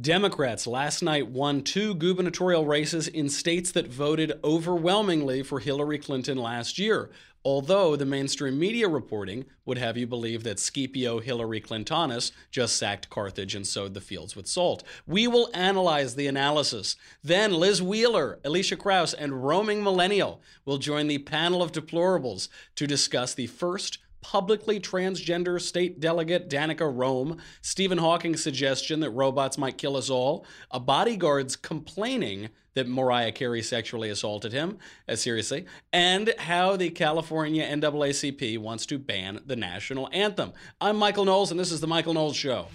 Democrats last night won two gubernatorial races in states that voted overwhelmingly for Hillary Clinton last year. Although the mainstream media reporting would have you believe that Scipio Hillary Clintonus just sacked Carthage and sowed the fields with salt. We will analyze the analysis. Then Liz Wheeler, Elisha Krauss, and Roaming Millennial will join the panel of deplorables to discuss the first publicly transgender state delegate Danica Roem, Stephen Hawking's suggestion that robots might kill us all, a bodyguard's complaining that Mariah Carey sexually assaulted him, uh, seriously, and how the California NAACP wants to ban the national anthem. I'm Michael Knowles, and this is The Michael Knowles Show.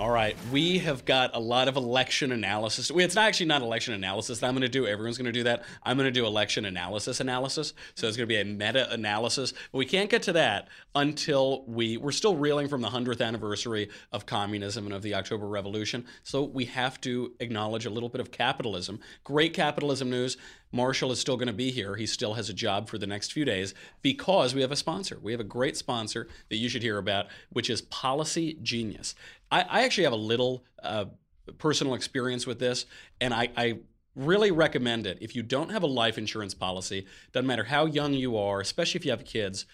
All right, we have got a lot of election analysis. It's not actually not election analysis that I'm going to do. Everyone's going to do that. I'm going to do election analysis analysis. So it's going to be a meta analysis. But we can't get to that until we we're still reeling from the 100th anniversary of communism and of the October Revolution. So we have to acknowledge a little bit of capitalism. Great capitalism news. Marshall is still going to be here. He still has a job for the next few days because we have a sponsor. We have a great sponsor that you should hear about, which is Policy Genius. I, I actually have a little uh, personal experience with this, and I, I really recommend it. If you don't have a life insurance policy, doesn't matter how young you are, especially if you have kids,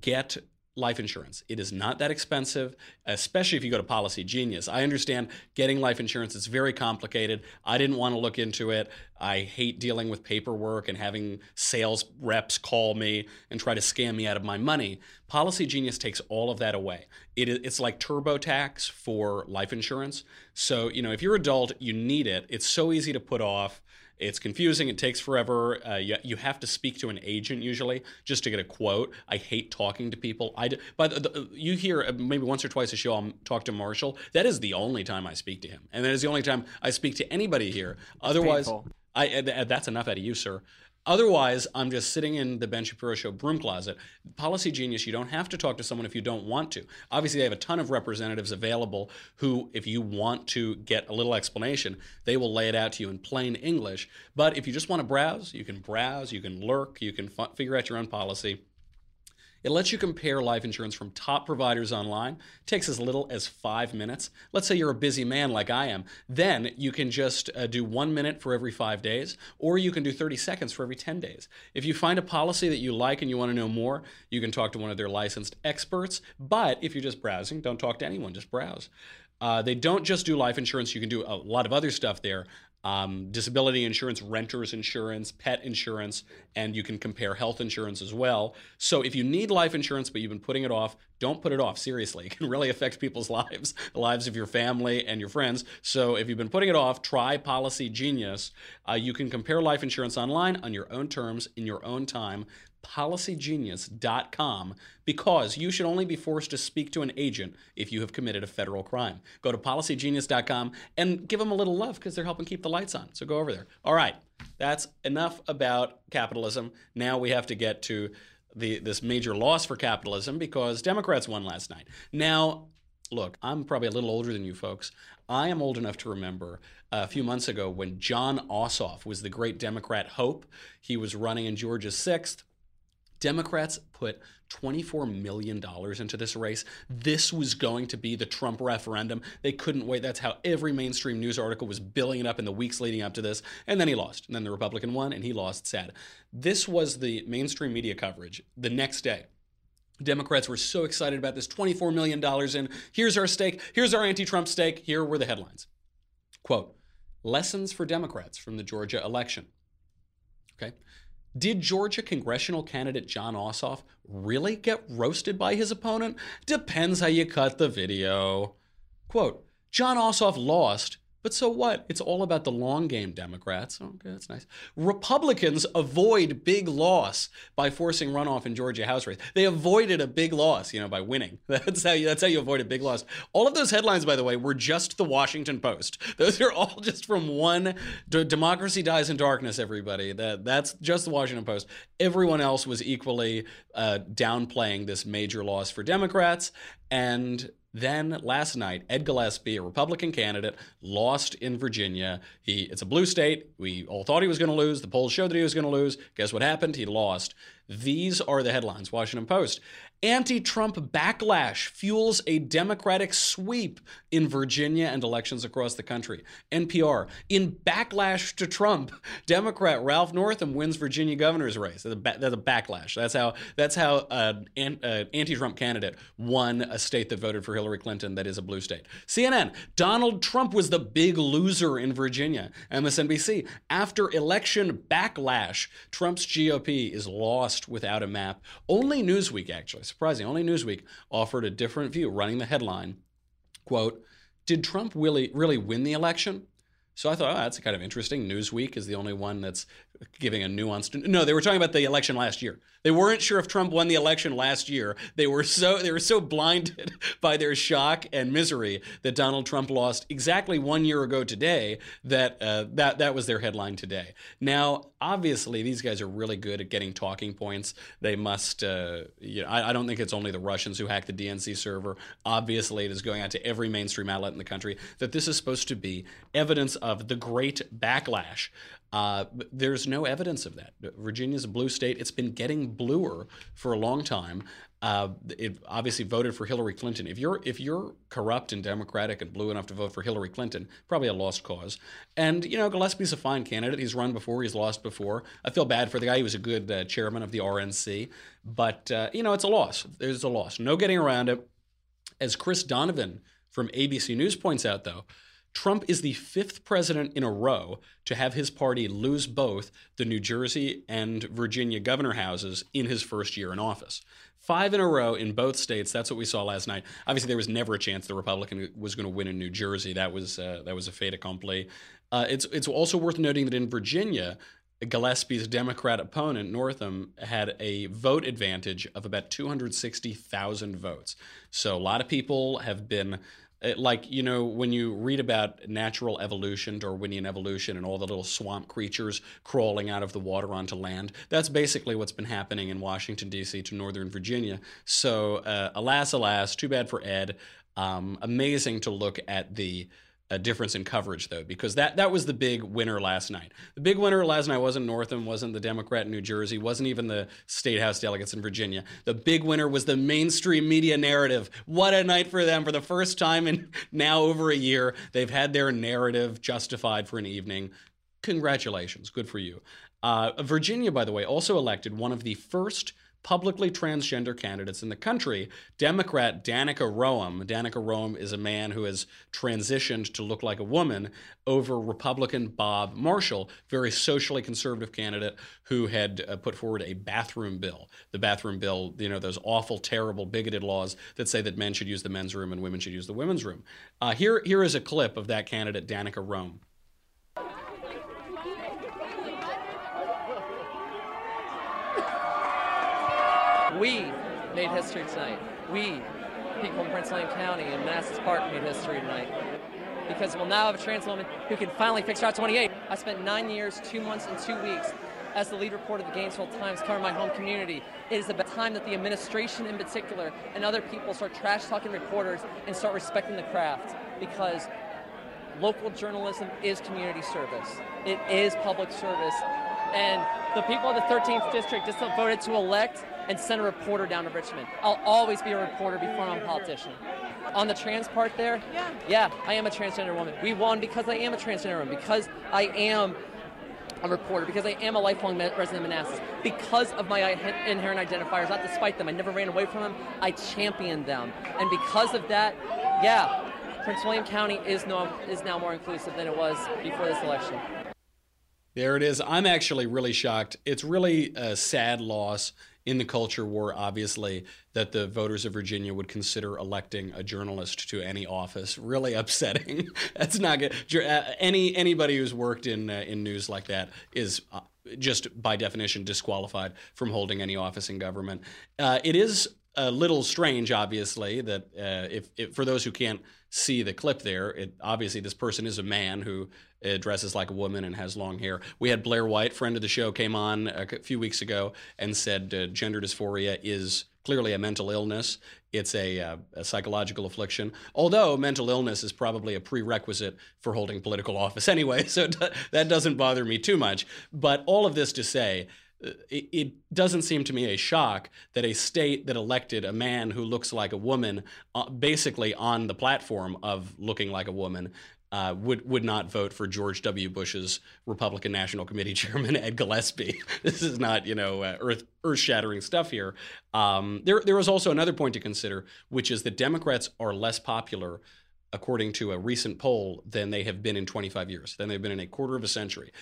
get life insurance. It is not that expensive, especially if you go to Policy Genius. I understand getting life insurance is very complicated. I didn't want to look into it. I hate dealing with paperwork and having sales reps call me and try to scam me out of my money. Policy Genius takes all of that away. It, it's like TurboTax for life insurance. So, you know, if you're adult, you need it. It's so easy to put off. It's confusing. It takes forever. Uh, you, you have to speak to an agent usually just to get a quote. I hate talking to people. I but the, the, you hear uh, maybe once or twice a show I'll talk to Marshall. That is the only time I speak to him, and that is the only time I speak to anybody here. Otherwise, I, that's enough out of you, sir. Otherwise, I'm just sitting in the Ben Shapiro Show broom closet. Policy Genius, you don't have to talk to someone if you don't want to. Obviously, they have a ton of representatives available who, if you want to get a little explanation, they will lay it out to you in plain English. But if you just want to browse, you can browse, you can lurk, you can f- figure out your own policy. It lets you compare life insurance from top providers online. It takes as little as five minutes. Let's say you're a busy man like I am. Then you can just uh, do one minute for every five days, or you can do 30 seconds for every 10 days. If you find a policy that you like and you want to know more, you can talk to one of their licensed experts. But if you're just browsing, don't talk to anyone, just browse. Uh, they don't just do life insurance, you can do a lot of other stuff there um, disability insurance, renter's insurance, pet insurance, and you can compare health insurance as well. So if you need life insurance but you've been putting it off, don't put it off. Seriously, it can really affect people's lives, the lives of your family and your friends. So if you've been putting it off, try Policy Genius. Uh, you can compare life insurance online on your own terms in your own time policygenius.com because you should only be forced to speak to an agent if you have committed a federal crime. Go to policygenius.com and give them a little love because they're helping keep the lights on. So go over there. All right, that's enough about capitalism. Now we have to get to the this major loss for capitalism because Democrats won last night. Now, look, I'm probably a little older than you folks. I am old enough to remember a few months ago when Jon Ossoff was the great Democrat hope. He was running in Georgia's 6th. Democrats put $24 million into this race. This was going to be the Trump referendum. They couldn't wait. That's how every mainstream news article was billing it up in the weeks leading up to this. And then he lost. And then the Republican won, and he lost sad. This was the mainstream media coverage the next day. Democrats were so excited about this $24 million in. Here's our stake. Here's our anti Trump stake. Here were the headlines. Quote Lessons for Democrats from the Georgia election. Okay. Did Georgia congressional candidate Jon Ossoff really get roasted by his opponent? Depends how you cut the video. Quote Jon Ossoff lost but so what? It's all about the long game, Democrats. Okay, that's nice. Republicans avoid big loss by forcing runoff in Georgia House race. They avoided a big loss, you know, by winning. That's how you, that's how you avoid a big loss. All of those headlines, by the way, were just the Washington Post. Those are all just from one. D- democracy dies in darkness. Everybody. That that's just the Washington Post. Everyone else was equally uh, downplaying this major loss for Democrats and then last night, Ed Gillespie, a Republican candidate, lost in Virginia. He it's a blue state. We all thought he was going to lose. The polls showed that he was going to lose. Guess what happened? He lost. These are the headlines Washington Post. Anti Trump backlash fuels a Democratic sweep in Virginia and elections across the country. NPR, in backlash to Trump, Democrat Ralph Northam wins Virginia governor's race. That's a, backlash. That's how, that's how uh, an uh, anti Trump candidate won a state that voted for Hillary Clinton that is a blue state. CNN, Donald Trump was the big loser in Virginia. MSNBC, after election backlash, Trump's GOP is lost without a map. Only Newsweek, actually surprising. Only Newsweek offered a different view, running the headline, quote, did Trump really, really win the election? So I thought, oh, that's kind of interesting. Newsweek is the only one that's giving a nuanced. No, they were talking about the election last year. They weren't sure if Trump won the election last year. They were so they were so blinded by their shock and misery that Donald Trump lost exactly one year ago today that uh, that that was their headline today. Now, obviously, these guys are really good at getting talking points. They must. Uh, you know, I, I don't think it's only the Russians who hacked the DNC server. Obviously, it is going out to every mainstream outlet in the country that this is supposed to be evidence of the great backlash uh, there's no evidence of that. Virginia's a blue state. It's been getting bluer for a long time. Uh, it obviously voted for Hillary Clinton. If you're if you're corrupt and Democratic and blue enough to vote for Hillary Clinton, probably a lost cause. And you know, Gillespie's a fine candidate. He's run before. He's lost before. I feel bad for the guy. He was a good uh, chairman of the RNC, but uh, you know, it's a loss. There's a loss. No getting around it. As Chris Donovan from ABC News points out, though, Trump is the fifth president in a row to have his party lose both the New Jersey and Virginia governor houses in his first year in office. Five in a row in both states. That's what we saw last night. Obviously, there was never a chance the Republican was going to win in New Jersey. That was uh, that was a fait accompli. Uh, it's it's also worth noting that in Virginia, Gillespie's Democrat opponent, Northam, had a vote advantage of about 260,000 votes. So a lot of people have been like you know when you read about natural evolution darwinian evolution and all the little swamp creatures crawling out of the water onto land that's basically what's been happening in washington d.c to northern virginia. So uh, alas alas too bad for ed. Um, amazing to look at the a difference in coverage though because that that was the big winner last night. The big winner last night wasn't Northam, wasn't the Democrat in New Jersey, wasn't even the state house delegates in Virginia. The big winner was the mainstream media narrative. What a night for them for the first time in now over a year they've had their narrative justified for an evening. Congratulations, good for you. Uh, Virginia, by the way, also elected one of the first publicly transgender candidates in the country. Democrat Danica Roem. Danica Roem is a man who has transitioned to look like a woman over Republican Bob Marshall, very socially conservative candidate who had uh, put forward a bathroom bill. The bathroom bill, you know, those awful, terrible, bigoted laws that say that men should use the men's room and women should use the women's room. Uh, here, here is a clip of that candidate, Danica Roem. We made history tonight. We, people in Prince William County and Manassas Park, made history tonight. Because we'll now have a trans woman who can finally fix Route 28. I spent nine years, two months, and two weeks as the lead reporter of the Gainesville Times covering my home community. It is about time that the administration in particular and other people start trash talking reporters and start respecting the craft because local journalism is community service. It is public service. And the people of the 13th district just voted to elect and send a reporter down to Richmond. I'll always be a reporter before I'm a politician. On the trans part there, yeah, yeah, I am a transgender woman. We won because I am a transgender woman, because I am a reporter, because I am a lifelong resident of Manassas, because of my inherent identifiers, not despite them. I never ran away from them. I championed them, and because of that, yeah, Prince William County is no is now more inclusive than it was before this election. There it is. I'm actually really shocked. It's really a sad loss in the culture war, obviously, that the voters of Virginia would consider electing a journalist to any office. Really upsetting. That's not good. Uh, any anybody who's worked in uh, in news like that is. Uh, just by definition, disqualified from holding any office in government. Uh, it is a little strange, obviously, that uh, if, if, for those who can't see the clip there, it, obviously this person is a man who uh, dresses like a woman and has long hair. We had Blair White, friend of the show, came on a few weeks ago and said uh, gender dysphoria is clearly a mental illness. It's a, uh, a, psychological affliction, although mental illness is probably a prerequisite for holding political office anyway, so that doesn't bother me too much. But all of this to say, it, it, doesn't seem to me a shock that a state that elected a man who looks like a woman, uh, basically on the platform of looking like a woman, uh, would would not vote for George W. Bush's Republican National Committee Chairman Ed Gillespie. this is not you know uh, earth earth shattering stuff here. Um, there there is also another point to consider, which is that Democrats are less popular. According to a recent poll, than they have been in 25 years, than they've been in a quarter of a century.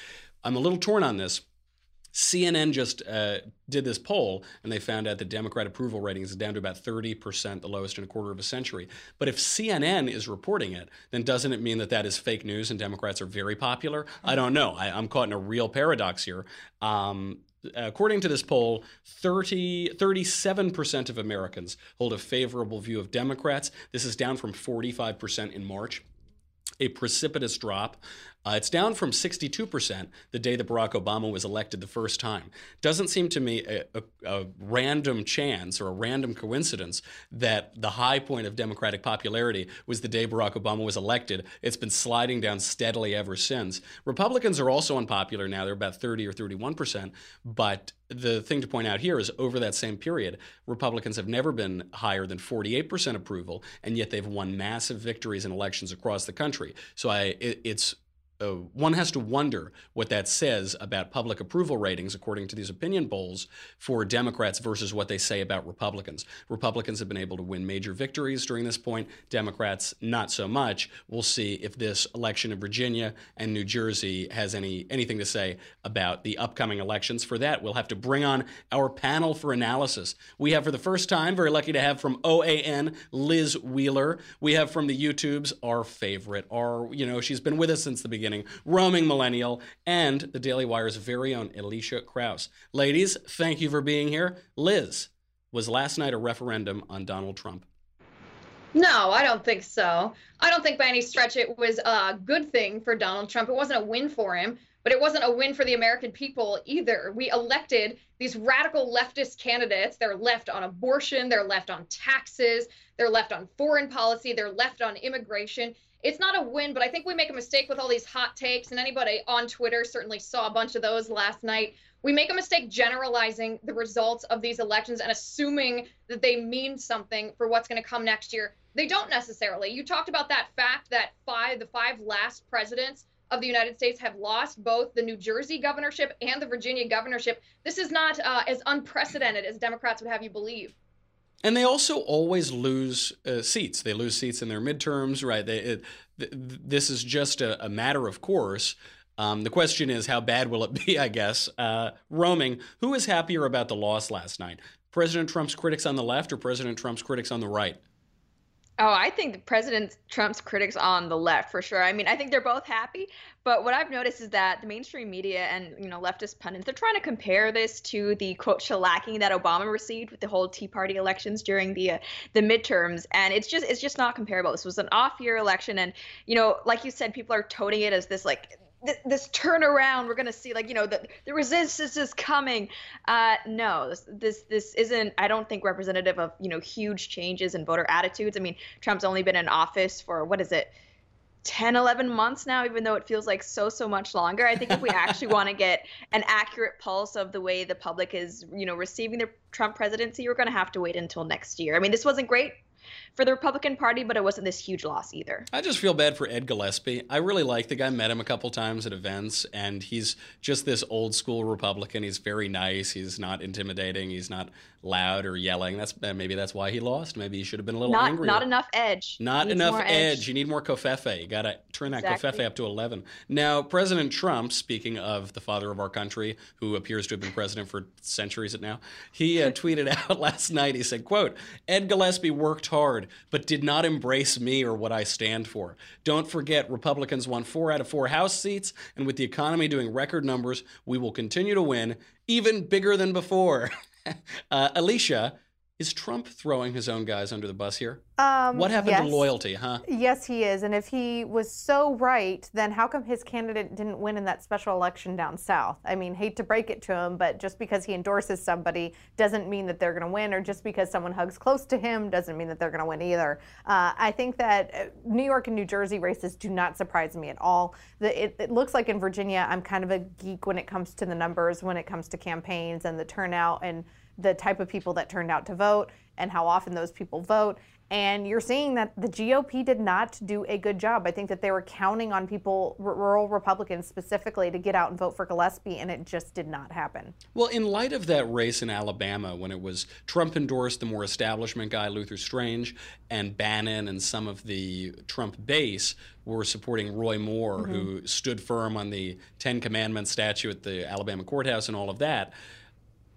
I'm a little torn on this CNN just uh, did this poll and they found out that Democrat approval ratings is down to about 30%, the lowest in a quarter of a century. But if CNN is reporting it, then doesn't it mean that that is fake news and Democrats are very popular? I don't know. I, am caught in a real paradox here. Um, according to this poll, 30, 37% of Americans hold a favorable view of Democrats. This is down from 45% in March a precipitous drop. Uh, it's down from 62% the day that Barack Obama was elected the first time. Doesn't seem to me a, a, a, random chance or a random coincidence that the high point of Democratic popularity was the day Barack Obama was elected. It's been sliding down steadily ever since. Republicans are also unpopular now. They're about 30 or 31%. But the thing to point out here is over that same period, Republicans have never been higher than 48% approval, and yet they've won massive victories in elections across the country. So I, it, it's uh, one has to wonder what that says about public approval ratings, according to these opinion polls, for Democrats versus what they say about Republicans. Republicans have been able to win major victories during this point, Democrats not so much. We'll see if this election in Virginia and New Jersey has any anything to say about the upcoming elections. For that, we'll have to bring on our panel for analysis. We have, for the first time, very lucky to have from OAN Liz Wheeler. We have from the YouTubes our favorite, our you know she's been with us since the beginning beginning, roaming millennial, and the Daily Wire's very own Elisha Krauss. Ladies, thank you for being here. Liz, was last night a referendum on Donald Trump? No, I don't think so. I don't think by any stretch it was a good thing for Donald Trump. It wasn't a win for him, but it wasn't a win for the American people either. We elected these radical leftist candidates. They're left on abortion, they're left on taxes, they're left on foreign policy, they're left on immigration it's not a win, but I think we make a mistake with all these hot takes, and anybody on Twitter certainly saw a bunch of those last night. We make a mistake generalizing the results of these elections and assuming that they mean something for what's going to come next year. They don't necessarily. You talked about that fact that five, the five last presidents of the United States have lost both the New Jersey governorship and the Virginia governorship. This is not uh, as unprecedented as Democrats would have you believe. And they also always lose uh, seats. They lose seats in their midterms, right? They, it, th- this is just a, a, matter of course. Um, the question is, how bad will it be, I guess? Uh, roaming, who is happier about the loss last night? President Trump's critics on the left or President Trump's critics on the right? Oh, I think President Trump's critics on the left for sure. I mean, I think they're both happy, but what I've noticed is that the mainstream media and you know leftist pundits they're trying to compare this to the quote shellacking that Obama received with the whole Tea Party elections during the uh, the midterms, and it's just it's just not comparable. This was an off year election, and you know, like you said, people are toting it as this like this turnaround. We're going to see like you know the, the resistance is coming. Uh no this, this this isn't i don't think representative of you know huge changes in voter attitudes. I mean trump's only been in office for what is it 10 11 months now even though it feels like so so much longer. I think if we actually want to get an accurate pulse of the way the public is you know receiving the trump presidency we're going to have to wait until next year. I mean this wasn't great for the Republican Party, but it wasn't this huge loss either. I just feel bad for Ed Gillespie. I really like the guy. Met him a couple times at events, and he's just this old school Republican. He's very nice. He's not intimidating. He's not loud or yelling. That's maybe that's why he lost. Maybe he should have been a little not, angry. Not enough edge. Not enough edge. edge. You need more covfefe. You got to turn that exactly. covfefe up to 11. Now, President Trump, speaking of the father of our country, who appears to have been president for centuries at now, he uh, tweeted out last night. He said, "quote Ed Gillespie worked hard, but did not embrace me or what I stand for. Don't forget, Republicans won four out of four House seats, and with the economy doing record numbers, we will continue to win, even bigger than before." uh, Elisha, Is Trump throwing his own guys under the bus here? Um, what happened yes. to loyalty, huh? Yes, he is. And if he was so right, then how come his candidate didn't win in that special election down south? I mean, hate to break it to him, but just because he endorses somebody doesn't mean that they're going to win, or just because someone hugs close to him doesn't mean that they're going to win either. Uh, I think that uh, New York and New Jersey races do not surprise me at all. The, it, it looks like in Virginia, I'm kind of a geek when it comes to the numbers, when it comes to campaigns and the turnout and the type of people that turned out to vote and how often those people vote. And you're seeing that the GOP did not do a good job. I think that they were counting on people, r- rural Republicans specifically, to get out and vote for Gillespie, and it just did not happen. Well, in light of that race in Alabama, when it was Trump endorsed the more establishment guy, Luther Strange, and Bannon and some of the Trump base were supporting Roy Moore, mm-hmm. who stood firm on the Ten Commandments statue at the Alabama courthouse and all of that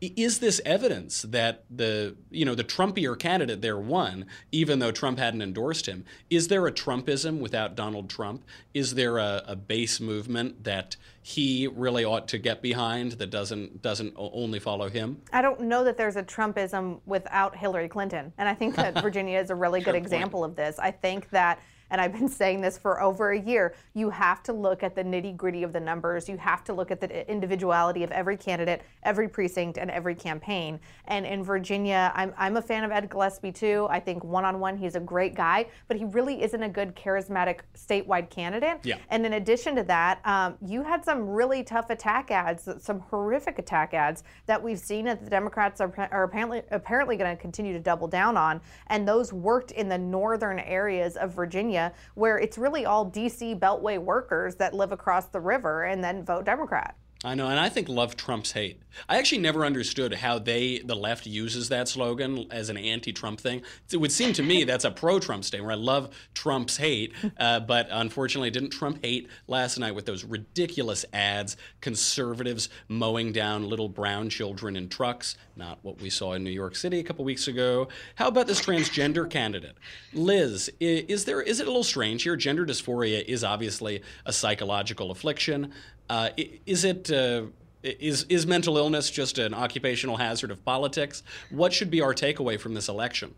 is this evidence that the you know the Trumpier candidate there won, even though Trump hadn't endorsed him? Is there a Trumpism without Donald Trump? Is there a, a base movement that he really ought to get behind that doesn't doesn't only follow him? I don't know that there's a Trumpism without Hillary Clinton, and I think that Virginia is a really good example of this. I think that and I've been saying this for over a year, you have to look at the nitty gritty of the numbers. You have to look at the individuality of every candidate, every precinct, and every campaign. And in Virginia, I'm, I'm a fan of Ed Gillespie too. I think one on one, he's a great guy, but he really isn't a good charismatic statewide candidate. Yeah. And in addition to that, um, you had some really tough attack ads, some horrific attack ads that we've seen that the Democrats are, are apparently apparently going to continue to double down on. And those worked in the northern areas of Virginia Where it's really all DC Beltway workers that live across the river and then vote Democrat. I know, and I think love trumps hate. I actually never understood how they, the left, uses that slogan as an anti-Trump thing. It would seem to me that's a pro-Trump statement. Where I love Trump's hate, uh, but unfortunately, didn't Trump hate last night with those ridiculous ads? Conservatives mowing down little brown children in trucks, not what we saw in New York City a couple weeks ago. How about this transgender candidate, Liz? Is there is it a little strange here? Gender dysphoria is obviously a psychological affliction. Uh, is it uh, is is mental illness just an occupational hazard of politics? What should be our takeaway from this election?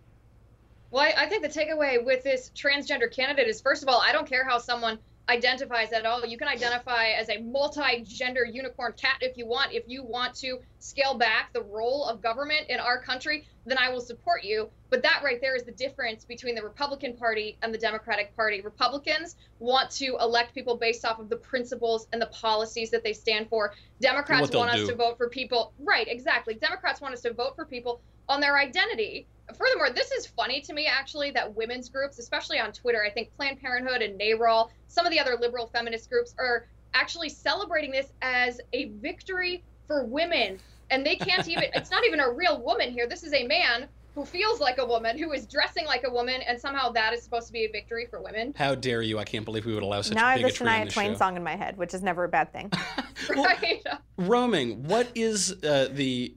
Well, I, I think the takeaway with this transgender candidate is first of all, I don't care how someone identifies at all. You can identify as a multi-gender unicorn cat if you want. If you want to scale back the role of government in our country, then I will support you. But that right there is the difference between the Republican Party and the Democratic Party. Republicans want to elect people based off of the principles and the policies that they stand for. Democrats want us do. to vote for people. Right, exactly. Democrats want us to vote for people on their identity furthermore, this is funny to me actually that women's groups, especially on Twitter, I think Planned Parenthood and NARAL, some of the other liberal feminist groups are actually celebrating this as a victory for women. And they can't even, it's not even a real woman here. This is a man who feels like a woman, who is dressing like a woman, and somehow that is supposed to be a victory for women. How dare you? I can't believe we would allow such now I have the bigotry on Shania this Twain show. song in my head, which is never a bad thing. right. Roaming, what is uh, the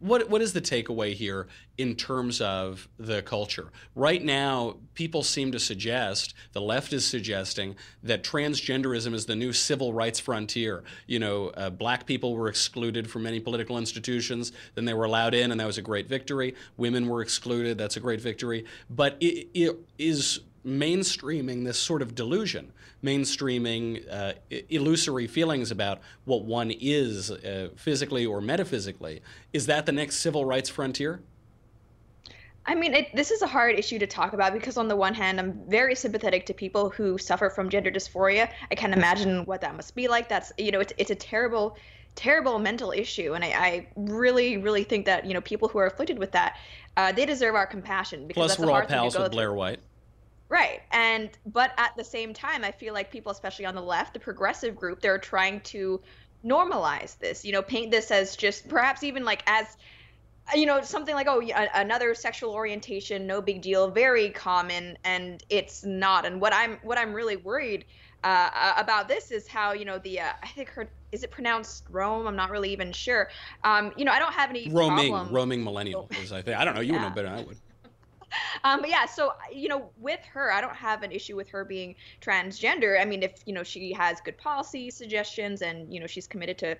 what what is the takeaway here in terms of the culture? Right now, people seem to suggest the left is suggesting that transgenderism is the new civil rights frontier. You know, uh, black people were excluded from many political institutions, then they were allowed in, and that was a great victory. Women were excluded, that's a great victory. But it, it is mainstreaming this sort of delusion, mainstreaming uh, illusory feelings about what one is uh, physically or metaphysically. Is that the next civil rights frontier? I mean, it, this is a hard issue to talk about because, on the one hand, I'm very sympathetic to people who suffer from gender dysphoria. I can't imagine what that must be like. That's, you know, it's, it's a terrible, terrible mental issue. And I, I really, really think that, you know, people who are afflicted with that, uh, they deserve our compassion. Because Plus, that's we're all hard thing to pals with through. Blair White. Right. And but at the same time, I feel like people, especially on the left, the progressive group, they're trying to normalize this, you know, paint this as just perhaps even like as you know, something like, oh, another sexual orientation, no big deal, very common, and it's not. And what I'm what I'm really worried uh, about this is how you know the uh, I think her is it pronounced Rome? I'm not really even sure. Um, you know, I don't have any roaming, problem. roaming millennial is I think I don't know. You would Yeah. know better than I would. Um, but yeah, so you know, with her, I don't have an issue with her being transgender. I mean, if you know she has good policy suggestions and you know she's committed to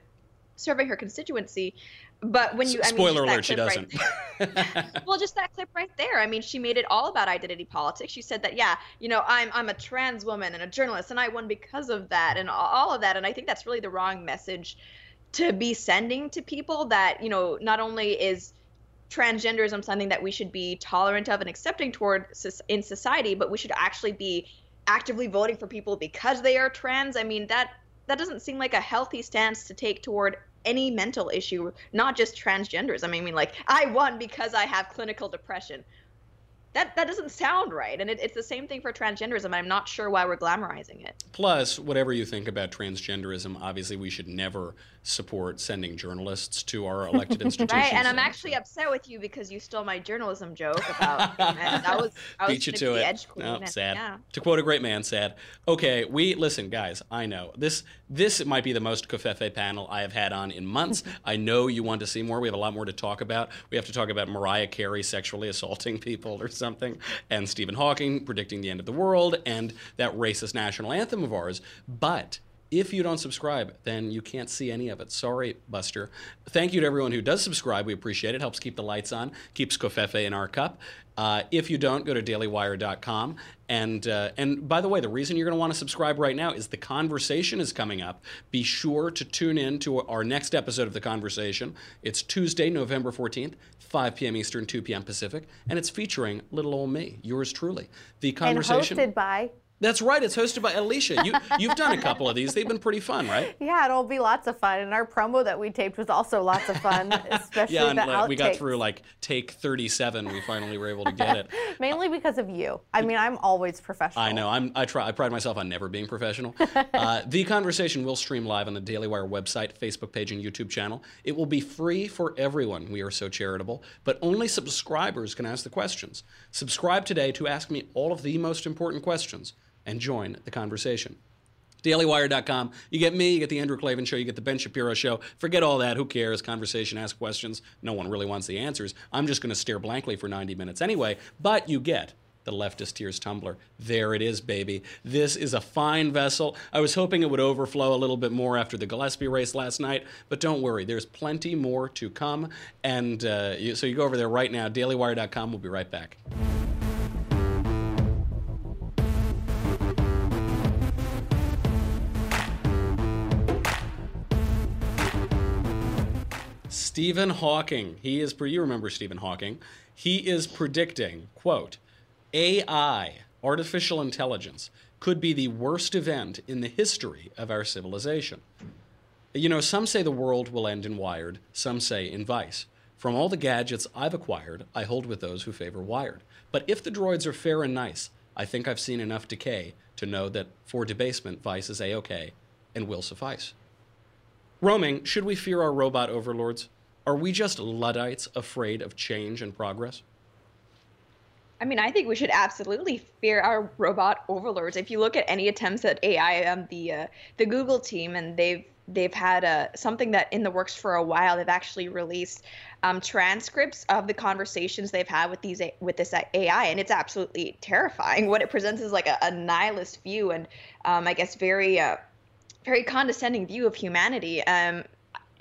serving her constituency. But when you, I mean, spoiler alert, she doesn't. there- well, just that clip right there. I mean, she made it all about identity politics. She said that, yeah, you know, I'm I'm a trans woman and a journalist, and I won because of that, and all of that. And I think that's really the wrong message to be sending to people. That you know, not only is transgenderism something that we should be tolerant of and accepting toward in society, but we should actually be actively voting for people because they are trans. I mean, that that doesn't seem like a healthy stance to take toward any mental issue, not just transgenderism. I mean, like I won because I have clinical depression. That that doesn't sound right, and it, it's the same thing for transgenderism. I'm not sure why we're glamorizing it. Plus, whatever you think about transgenderism, obviously we should never support sending journalists to our elected institutions. Right, and I'm actually upset with you because you stole my journalism joke about that was I was Beat you to it. edge queen. No, and- sad. Yeah. To quote a great man, sad. Okay, we listen, guys. I know this. This might be the most Covfefe panel I have had on in months. I know you want to see more. We have a lot more to talk about. We have to talk about Mariah Carey sexually assaulting people or something, and Stephen Hawking predicting the end of the world, and that racist national anthem of ours. But if you don't subscribe, then you can't see any of it. Sorry, Buster. Thank you to everyone who does subscribe. We appreciate it. Helps keep the lights on, keeps Covfefe in our cup. Uh, if you don't, go to dailywire.com. And uh, and by the way, the reason you're going to want to subscribe right now is the conversation is coming up. Be sure to tune in to our next episode of the conversation. It's Tuesday, November 14th, 5 p.m. Eastern, 2 p.m. Pacific, and it's featuring little old me, yours truly. The conversation. And hosted by. That's right. It's hosted by Elisha. You, you've done a couple of these. They've been pretty fun, right? Yeah, it'll be lots of fun. And our promo that we taped was also lots of fun, especially Yeah, and the like, we got through like take 37. We finally were able to get it. Mainly because of you. I mean, I'm always professional. I know. I'm. I try. I pride myself on never being professional. Uh, the conversation will stream live on the Daily Wire website, Facebook page, and YouTube channel. It will be free for everyone. We are so charitable, but only subscribers can ask the questions. Subscribe today to ask me all of the most important questions and join the conversation. DailyWire.com. You get me, you get the Andrew Klavan Show, you get the Ben Shapiro Show. Forget all that. Who cares? Conversation, ask questions. No one really wants the answers. I'm just going to stare blankly for 90 minutes anyway. But you get the Leftist Tears Tumbler. There it is, baby. This is a fine vessel. I was hoping it would overflow a little bit more after the Gillespie race last night, but don't worry. There's plenty more to come. And uh, you, so you go over there right now, dailywire.com. We'll be right back. Stephen Hawking. He is, you remember Stephen Hawking. He is predicting, quote, AI, artificial intelligence, could be the worst event in the history of our civilization. You know, some say the world will end in Wired, some say in Vice. From all the gadgets I've acquired, I hold with those who favor Wired. But if the droids are fair and nice, I think I've seen enough decay to know that for debasement, Vice is A-OK and will suffice. Roaming, should we fear our robot overlords? Are we just Luddites afraid of change and progress? I mean, I think we should absolutely fear our robot overlords. If you look at any attempts at AI, um, the uh, the Google team, and they've they've had uh, something that in the works for a while. They've actually released um, transcripts of the conversations they've had with these with this AI, and it's absolutely terrifying. What it presents is like a, a nihilist view, and um, I guess very uh, very condescending view of humanity. Um,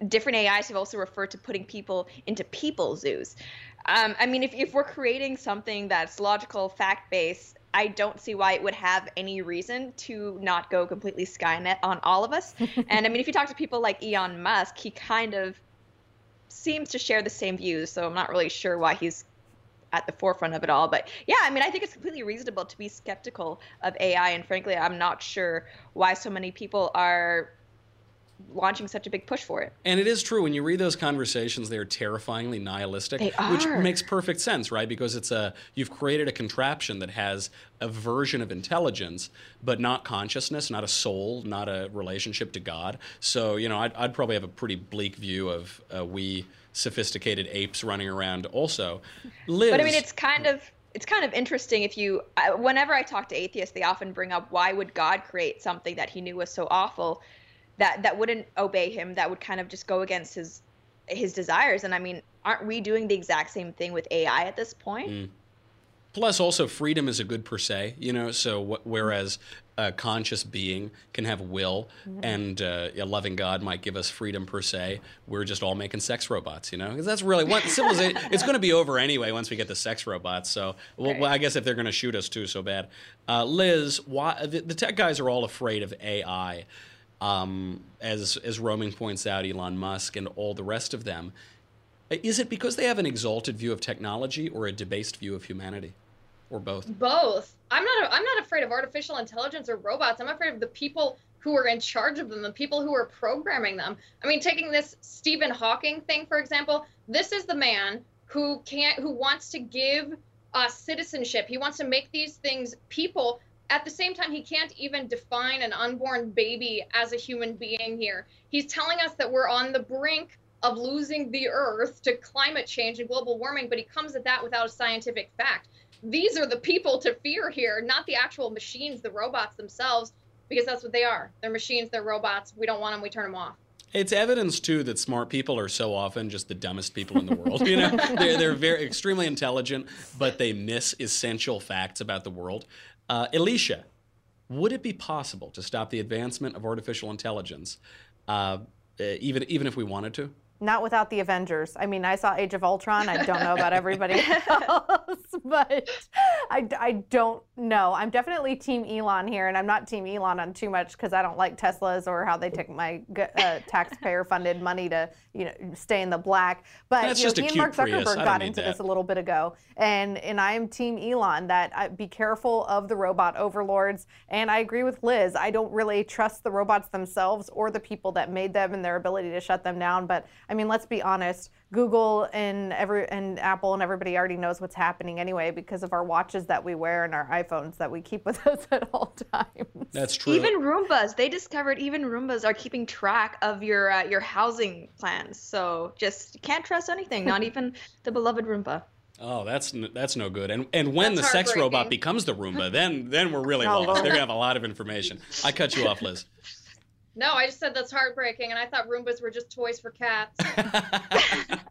different AIs have also referred to putting people into people zoos. Um, I mean, if, if we're creating something that's logical, fact based, I don't see why it would have any reason to not go completely Skynet on all of us. and I mean, if you talk to people like Elon Musk, he kind of seems to share the same views. So I'm not really sure why he's at the forefront of it all. But yeah, I mean, I think it's completely reasonable to be skeptical of AI. And frankly, I'm not sure why so many people are launching such a big push for it. And it is true when you read those conversations, they are terrifyingly nihilistic, They which makes perfect sense, right? Because it's a you've created a contraption that has a version of intelligence, but not consciousness, not a soul, not a relationship to God. So you know, I'd, I'd probably have a pretty bleak view of uh, we sophisticated apes running around. Also, Liz. But I mean, it's kind of it's kind of interesting if you. Whenever I talk to atheists, they often bring up why would God create something that He knew was so awful, that that wouldn't obey Him, that would kind of just go against His His desires. And I mean, aren't we doing the exact same thing with AI at this point? Mm. Plus, also, freedom is a good per se, you know. So, wh- whereas a conscious being can have will, and uh, a loving God might give us freedom per se, we're just all making sex robots, you know. Because that's really what civilization. it's going to be over anyway once we get the sex robots. So, well, Right. well, I guess if they're going to shoot us too so bad, uh, Liz, why the, the tech guys are all afraid of AI, um, as as Roaming points out, Elon Musk and all the rest of them. Is it because they have an exalted view of technology or a debased view of humanity, or both? Both. I'm not. I'm not afraid of artificial intelligence or robots. I'm afraid of the people who are in charge of them, the people who are programming them. I mean, taking this Stephen Hawking thing for example. This is the man who can't, who wants to give us citizenship. He wants to make these things people. At the same time, he can't even define an unborn baby as a human being here. He's telling us that we're on the brink of losing the earth to climate change and global warming, but he comes at that without a scientific fact these are the people to fear here, not the actual machines, the robots themselves, because that's what they are. They're machines, they're robots. We don't want them, we turn them off. It's evidence too that smart people are so often just the dumbest people in the world. You know, they're they're very extremely intelligent, but they miss essential facts about the world. Uh, Elisha, would it be possible to stop the advancement of artificial intelligence, uh, even even if we wanted to? Not without the Avengers. I mean, I saw Age of Ultron. I don't know about everybody else, but I, I don't know. I'm definitely Team Elon here, and I'm not Team Elon on too much because I don't like Teslas or how they take my uh, taxpayer-funded money to, you know, stay in the black. But That's you know, just he and Mark Zuckerberg got into that. this a little bit ago, and and I am Team Elon. That I, be careful of the robot overlords, and I agree with Liz. I don't really trust the robots themselves or the people that made them and their ability to shut them down. But I mean, let's be honest. Google and every and Apple and everybody already knows what's happening anyway because of our watches that we wear and our iPhones that we keep with us at all times. That's true. Even Roombas, they discovered even Roombas are keeping track of your uh, your housing plans. So just can't trust anything, not even the beloved Roomba. Oh, that's that's no good. And and when That's the sex robot becomes the Roomba, then then we're really lost. They're gonna have a lot of information. I cut you off, Liz. No, I just said that's heartbreaking, and I thought Roombas were just toys for cats.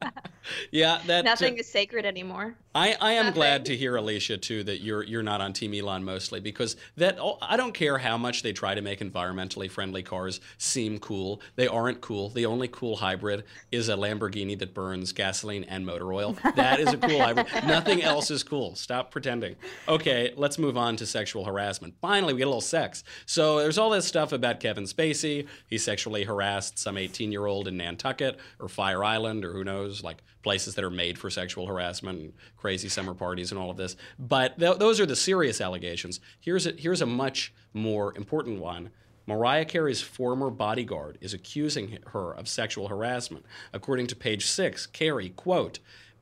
yeah, that uh, Nothing is sacred anymore. I, I am Nothing. glad to hear Elisha too that you're you're not on Team Elon mostly because that oh, I don't care how much they try to make environmentally friendly cars seem cool. They aren't cool. The only cool hybrid is a Lamborghini that burns gasoline and motor oil. That is a cool hybrid. Nothing else is cool. Stop pretending. Okay, let's move on to sexual harassment. Finally, we get a little sex. So there's all this stuff about Kevin Spacey. He sexually harassed some 18 year old in Nantucket or Fire Island or who knows, like places that are made for sexual harassment and crazy summer parties and all of this. But th- those are the serious allegations. Here's a, here's a much more important one. Mariah Carey's former bodyguard is accusing her of sexual harassment. According to page six, Carey, quote,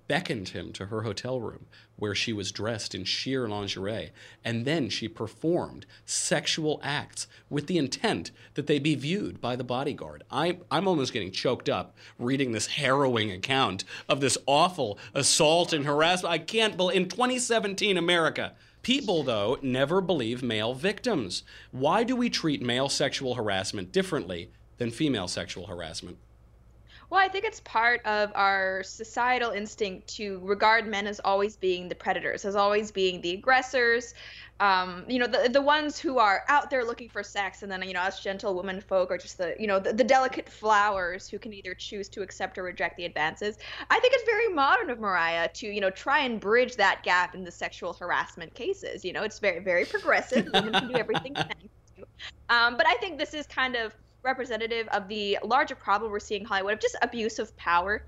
beckoned him to her hotel room where she was dressed in sheer lingerie, and then she performed sexual acts with the intent that they be viewed by the bodyguard. I, I'm almost getting choked up reading this harrowing account of this awful assault and harassment. I can't believe in 2017 America. People, though, never believe male victims. Why do we treat male sexual harassment differently than female sexual harassment? Well, I think it's part of our societal instinct to regard men as always being the predators, as always being the aggressors, um, you know, the the ones who are out there looking for sex, and then you know, us gentle women folk are just the you know the, the delicate flowers who can either choose to accept or reject the advances. I think it's very modern of Mariah to you know try and bridge that gap in the sexual harassment cases. You know, it's very very progressive. Women can do everything. Um, but I think this is kind of representative of the larger problem we're seeing in Hollywood of just abuse of power.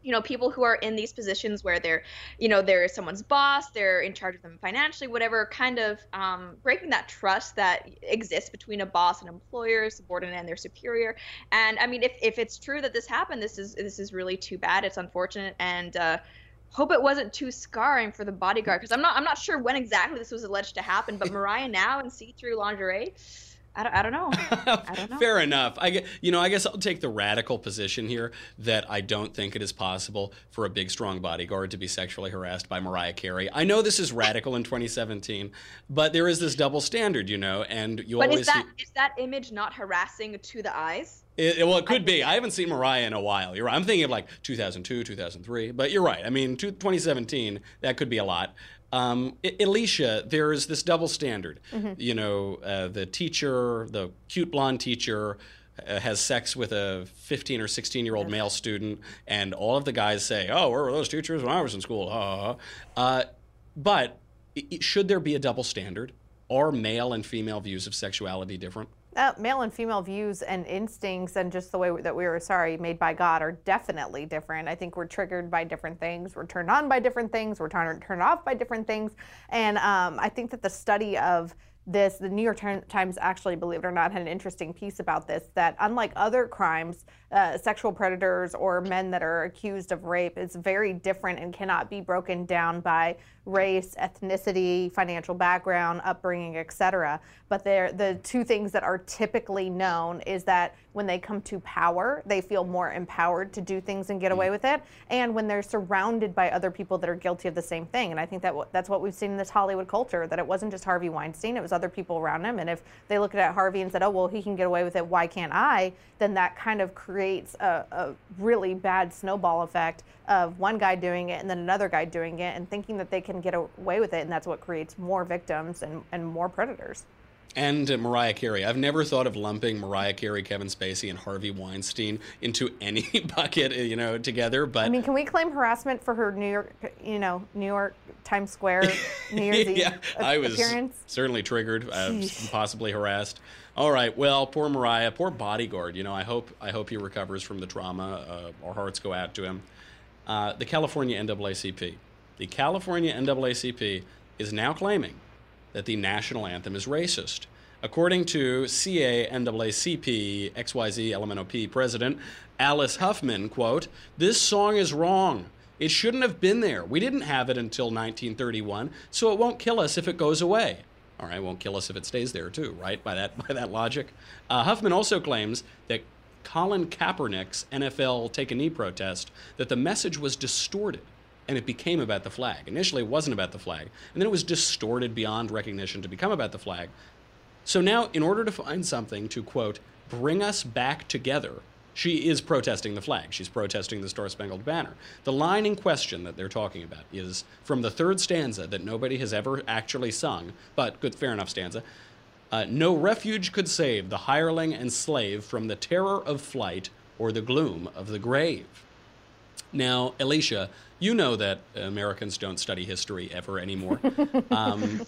You know, people who are in these positions where they're, you know, they're someone's boss, they're in charge of them financially, whatever, kind of um, breaking that trust that exists between a boss and employer, subordinate and their superior. And I mean, if, if it's true that this happened, this is this is really too bad. It's unfortunate, and uh, hope it wasn't too scarring for the bodyguard because I'm not I'm not sure when exactly this was alleged to happen, but Mariah now in see-through lingerie. I don't, I don't know. I don't know. Fair enough. I you know, I guess I'll take the radical position here that I don't think it is possible for a big, strong bodyguard to be sexually harassed by Mariah Carey. I know this is radical in 2017, but there is this double standard, you know, and you But always is that hear- is that image not harassing to the eyes? It, well, it could be. I haven't seen Mariah in a while. You're right. I'm thinking of like 2002, 2003. But you're right. I mean, 2017, that could be a lot. Um, Elisha, there's this double standard. Mm-hmm. You know, uh, the teacher, the cute blonde teacher, uh, has sex with a 15 or 16 year old male student, and all of the guys say, "Oh, where were those teachers when I was in school?" Uh, but it, should there be a double standard? Are male and female views of sexuality different? Uh, male and female views and instincts and just the way that we were sorry made by god are definitely different. I think we're triggered by different things. We're turned on by different things. We're turned, turned off by different things. And um, i think that the study of this the new york times actually believe it or not had an interesting piece about this that unlike other crimes uh, sexual predators or men that are accused of rape is very different and cannot be broken down by race, ethnicity, financial background, upbringing, etc. But the two things that are typically known is that when they come to power, they feel more empowered to do things and get away mm. with it, and when they're surrounded by other people that are guilty of the same thing. And I think that that's what we've seen in this Hollywood culture that it wasn't just Harvey Weinstein, it was other people around him. And if they looked at Harvey and said, "Oh, well, he can get away with it, why can't I?" then that kind of creates a, a really bad snowball effect of one guy doing it and then another guy doing it and thinking that they can get away with it, and that's what creates more victims and, and more predators. And uh, Mariah Carey. I've never thought of lumping Mariah Carey, Kevin Spacey, and Harvey Weinstein into any bucket, you know, together. But I mean, can we claim harassment for her New York, you know, New York Times Square New Year's Eve yeah, I was certainly triggered, uh, possibly harassed. All right, well, poor Mariah, poor bodyguard. You know, I hope I hope he recovers from the trauma. Uh, our hearts go out to him. Uh, the California NAACP. The California NAACP is now claiming that the national anthem is racist. According to CA XYZ LMNOP president Alice Huffman, quote, this song is wrong. It shouldn't have been there. We didn't have it until 1931, so it won't kill us if it goes away. All right, won't kill us if it stays there too, right? By that by that logic. Uh, Huffman also claims that Colin Kaepernick's NFL take a knee protest that the message was distorted and it became about the flag. Initially, it wasn't about the flag, and then it was distorted beyond recognition to become about the flag. So now, in order to find something to, quote, bring us back together, she is protesting the flag. She's protesting the Star Spangled Banner. The line in question that they're talking about is from the third stanza that nobody has ever actually sung, but good, fair enough stanza. Uh, no refuge could save the hireling and slave from the terror of flight or the gloom of the grave. Now, Elisha, you know that Americans don't study history ever anymore. um,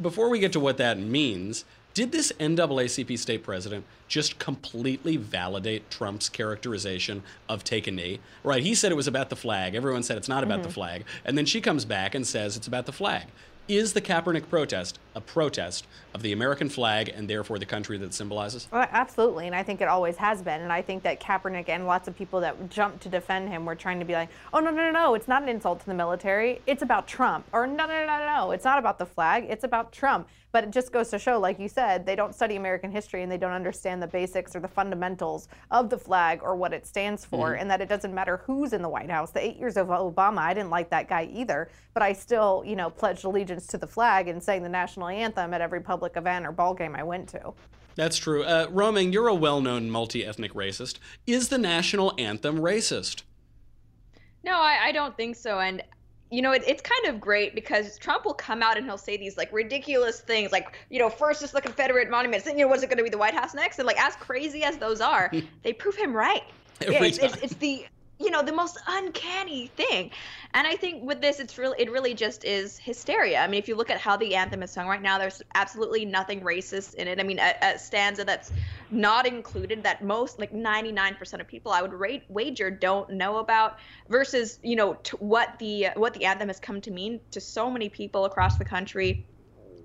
before we get to what that means, did this NAACP state president just completely validate Trump's characterization of take a knee? Right, he said it was about the flag. Everyone said it's not about mm-hmm. the flag. And then she comes back and says it's about the flag. Is the Kaepernick protest a protest of the American flag and therefore the country that symbolizes? Well, absolutely, and I think it always has been. And I think that Kaepernick and lots of people that jumped to defend him were trying to be like, oh, no, no, no, no, it's not an insult to the military. It's about Trump. Or no, no, no, no, no, it's not about the flag. It's about Trump. But it just goes to show, like you said, they don't study American history and they don't understand the basics or the fundamentals of the flag or what it stands for, mm-hmm. and that it doesn't matter who's in the White House. The eight years of Obama, I didn't like that guy either, but I still, you know, pledged allegiance to the flag and sang the national anthem at every public event or ball game I went to. That's true. Uh, Roaming, you're a well known multi ethnic racist. Is the national anthem racist? No, I, I, don't think so. And you know, it, it's kind of great because Trump will come out and he'll say these like ridiculous things, like, you know, first it's the Confederate monuments, then, you know, was it going to be the White House next? And like, as crazy as those are, they prove him right. Yeah, it's. It's, it's, the you know the most uncanny thing. And i think with this it's really it really just is hysteria. I mean if you look at how the anthem is sung right now there's absolutely nothing racist in it. I mean a, a stanza that's not included that most like 99% of people i would rate wager don't know about versus you know what the what the anthem has come to mean to so many people across the country.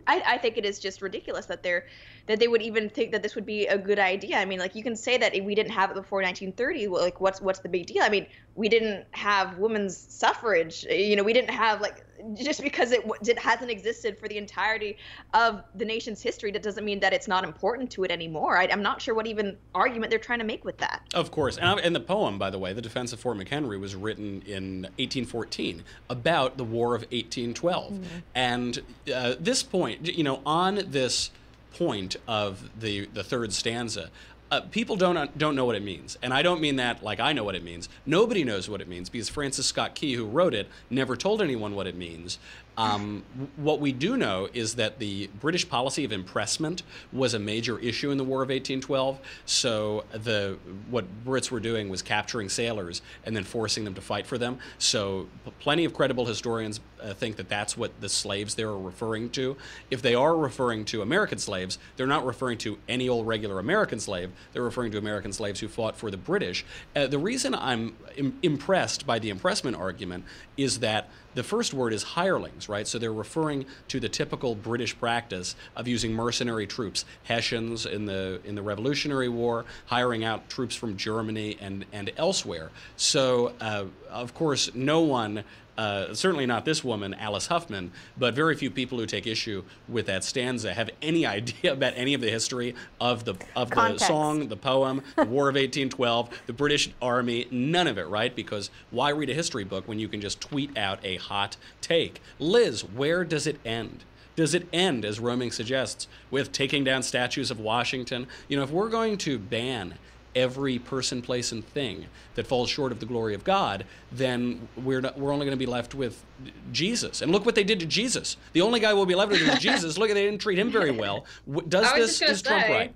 I, I think it is just ridiculous that they're that they would even think that this would be a good idea. I mean, like you can say that we didn't have it before 1930. Well, like what's what's the big deal? I mean, we didn't have women's suffrage. You know, we didn't have like just because it, it hasn't existed for the entirety of the nation's history, that doesn't mean that it's not important to it anymore. I, am not sure what even argument they're trying to make with that. Of course, and, and the poem, by the way, the Defense of Fort McHenry, was written in 1814 about the War of 1812, mm-hmm. and uh, this point, you know, on this point of the the third stanza, uh, people don't don't know what it means, and I don't mean that like I know what it means. Nobody knows what it means because Francis Scott Key, who wrote it, never told anyone what it means. Um, what we do know is that the British policy of impressment was a major issue in the War of 1812. So the what Brits were doing was capturing sailors and then forcing them to fight for them. So plenty of credible historians uh, think that that's what the slaves they are referring to. If they are referring to American slaves, they're not referring to any old regular American slave. They're referring to American slaves who fought for the British. Uh, the reason I'm Im- impressed by the impressment argument is that the first word is hirelings, right? So they're referring to the typical British practice of using mercenary troops, Hessians in the in the Revolutionary War, hiring out troops from Germany and and elsewhere. So uh, of course, no one uh, certainly not this woman, Alice Huffman, but very few people who take issue with that stanza have any idea about any of the history of the of Context. the song, the poem, the War of 1812, the British Army, none of it, right? Because why read a history book when you can just tweet out a hot take? Liz, where does it end? Does it end, as roaming suggests, with taking down statues of Washington? You know, if we're going to ban every person, place, and thing that falls short of the glory of God, then we're not, we're only going to be left with Jesus. And look what they did to Jesus. The only guy we'll be left with is Jesus. Look, at they didn't treat him very well. Does this is Trump say- right?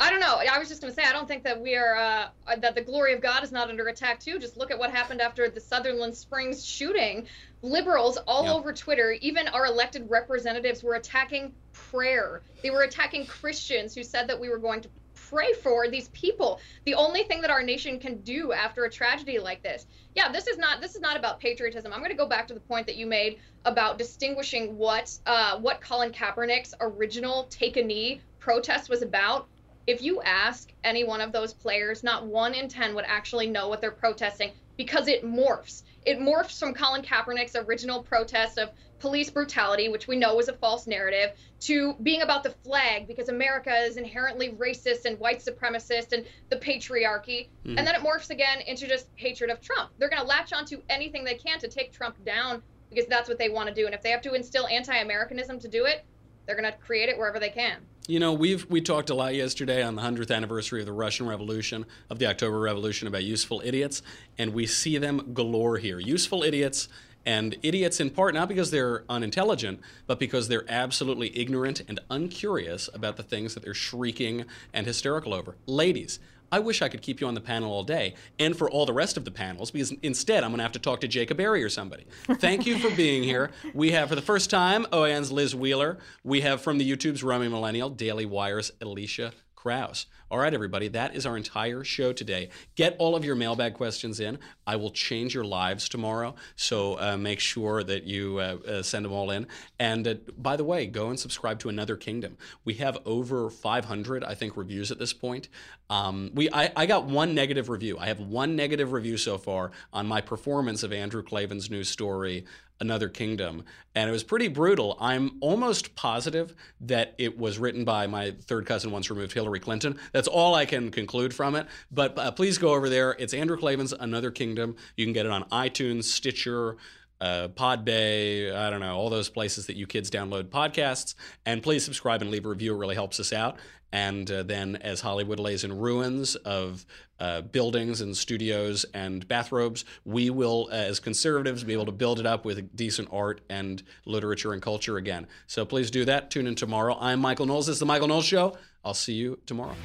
I don't know. I was just going to say I don't think that we are uh, that the glory of God is not under attack too. Just look at what happened after the Sutherland Springs shooting. Liberals all over Twitter, even our elected representatives, were attacking prayer. They were attacking Christians who said that we were going to pray for these people. The only thing that our nation can do after a tragedy like this. Yeah, this is not this is not about patriotism. I'm going to go back to the point that you made about distinguishing what uh, what Colin Kaepernick's original take a knee protest was about if you ask any one of those players, not one in 10 would actually know what they're protesting because it morphs. It morphs from Colin Kaepernick's original protest of police brutality, which we know is a false narrative, to being about the flag because America is inherently racist and white supremacist and the patriarchy. Mhm. And then it morphs again into just hatred of Trump. They're going to latch onto anything they can to take Trump down because that's what they want to do. And if they have to instill anti Americanism to do it, they're going to create it wherever they can. You know, we've we talked a lot yesterday on the hundredth anniversary of the Russian Revolution, of the October Revolution, about useful idiots, and we see them galore here. Useful idiots, and idiots in part not because they're unintelligent, but because they're absolutely ignorant and uncurious about the things that they're shrieking and hysterical over. Ladies. I wish I could keep you on the panel all day and for all the rest of the panels because instead I'm going to have to talk to Jacob Berry or somebody. Thank you for being here. We have for the first time OAN's Liz Wheeler. We have from the YouTube's Roaming Millennial, Daily Wire's Elisha Krauss. All right, everybody, that is our entire show today. Get all of your mailbag questions in. I will change your lives tomorrow, so uh, make sure that you uh, uh, send them all in. And uh, by the way, go and subscribe to Another Kingdom. We have over 500, I think, reviews at this point. Um, we I, I got one negative review. I have one negative review so far on my performance of Andrew Klavan's new story, Another Kingdom, and it was pretty brutal. I'm almost positive that it was written by my third cousin once removed, Hillary Clinton. That's all I can conclude from it. But uh, please go over there. It's Andrew Klavan's Another Kingdom. You can get it on iTunes, Stitcher. Uh, Podbay, I don't know, all those places that you kids download podcasts. And please subscribe and leave a review. It really helps us out. And uh, then, as Hollywood lays in ruins of uh, buildings and studios and bathrobes, we will, uh, as conservatives, be able to build it up with decent art and literature and culture again. So please do that. Tune in tomorrow. I'm Michael Knowles. This is The Michael Knowles Show. I'll see you tomorrow.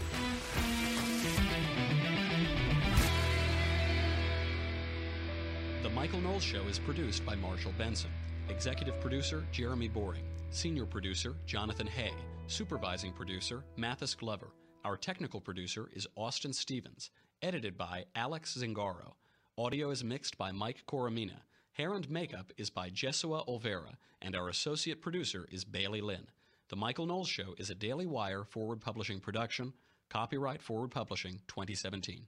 Michael Knowles Show is produced by Marshall Benson. Executive producer, Jeremy Boring. Senior producer, Jonathan Hay. Supervising producer, Mathis Glover. Our technical producer is Austin Stevens. Edited by Alex Zingaro. Audio is mixed by Mike Coromina. Hair and makeup is by Jesua Olvera. And our associate producer is Bailey Lynn. The Michael Knowles Show is a Daily Wire forward publishing production. Copyright Forward Publishing 2017.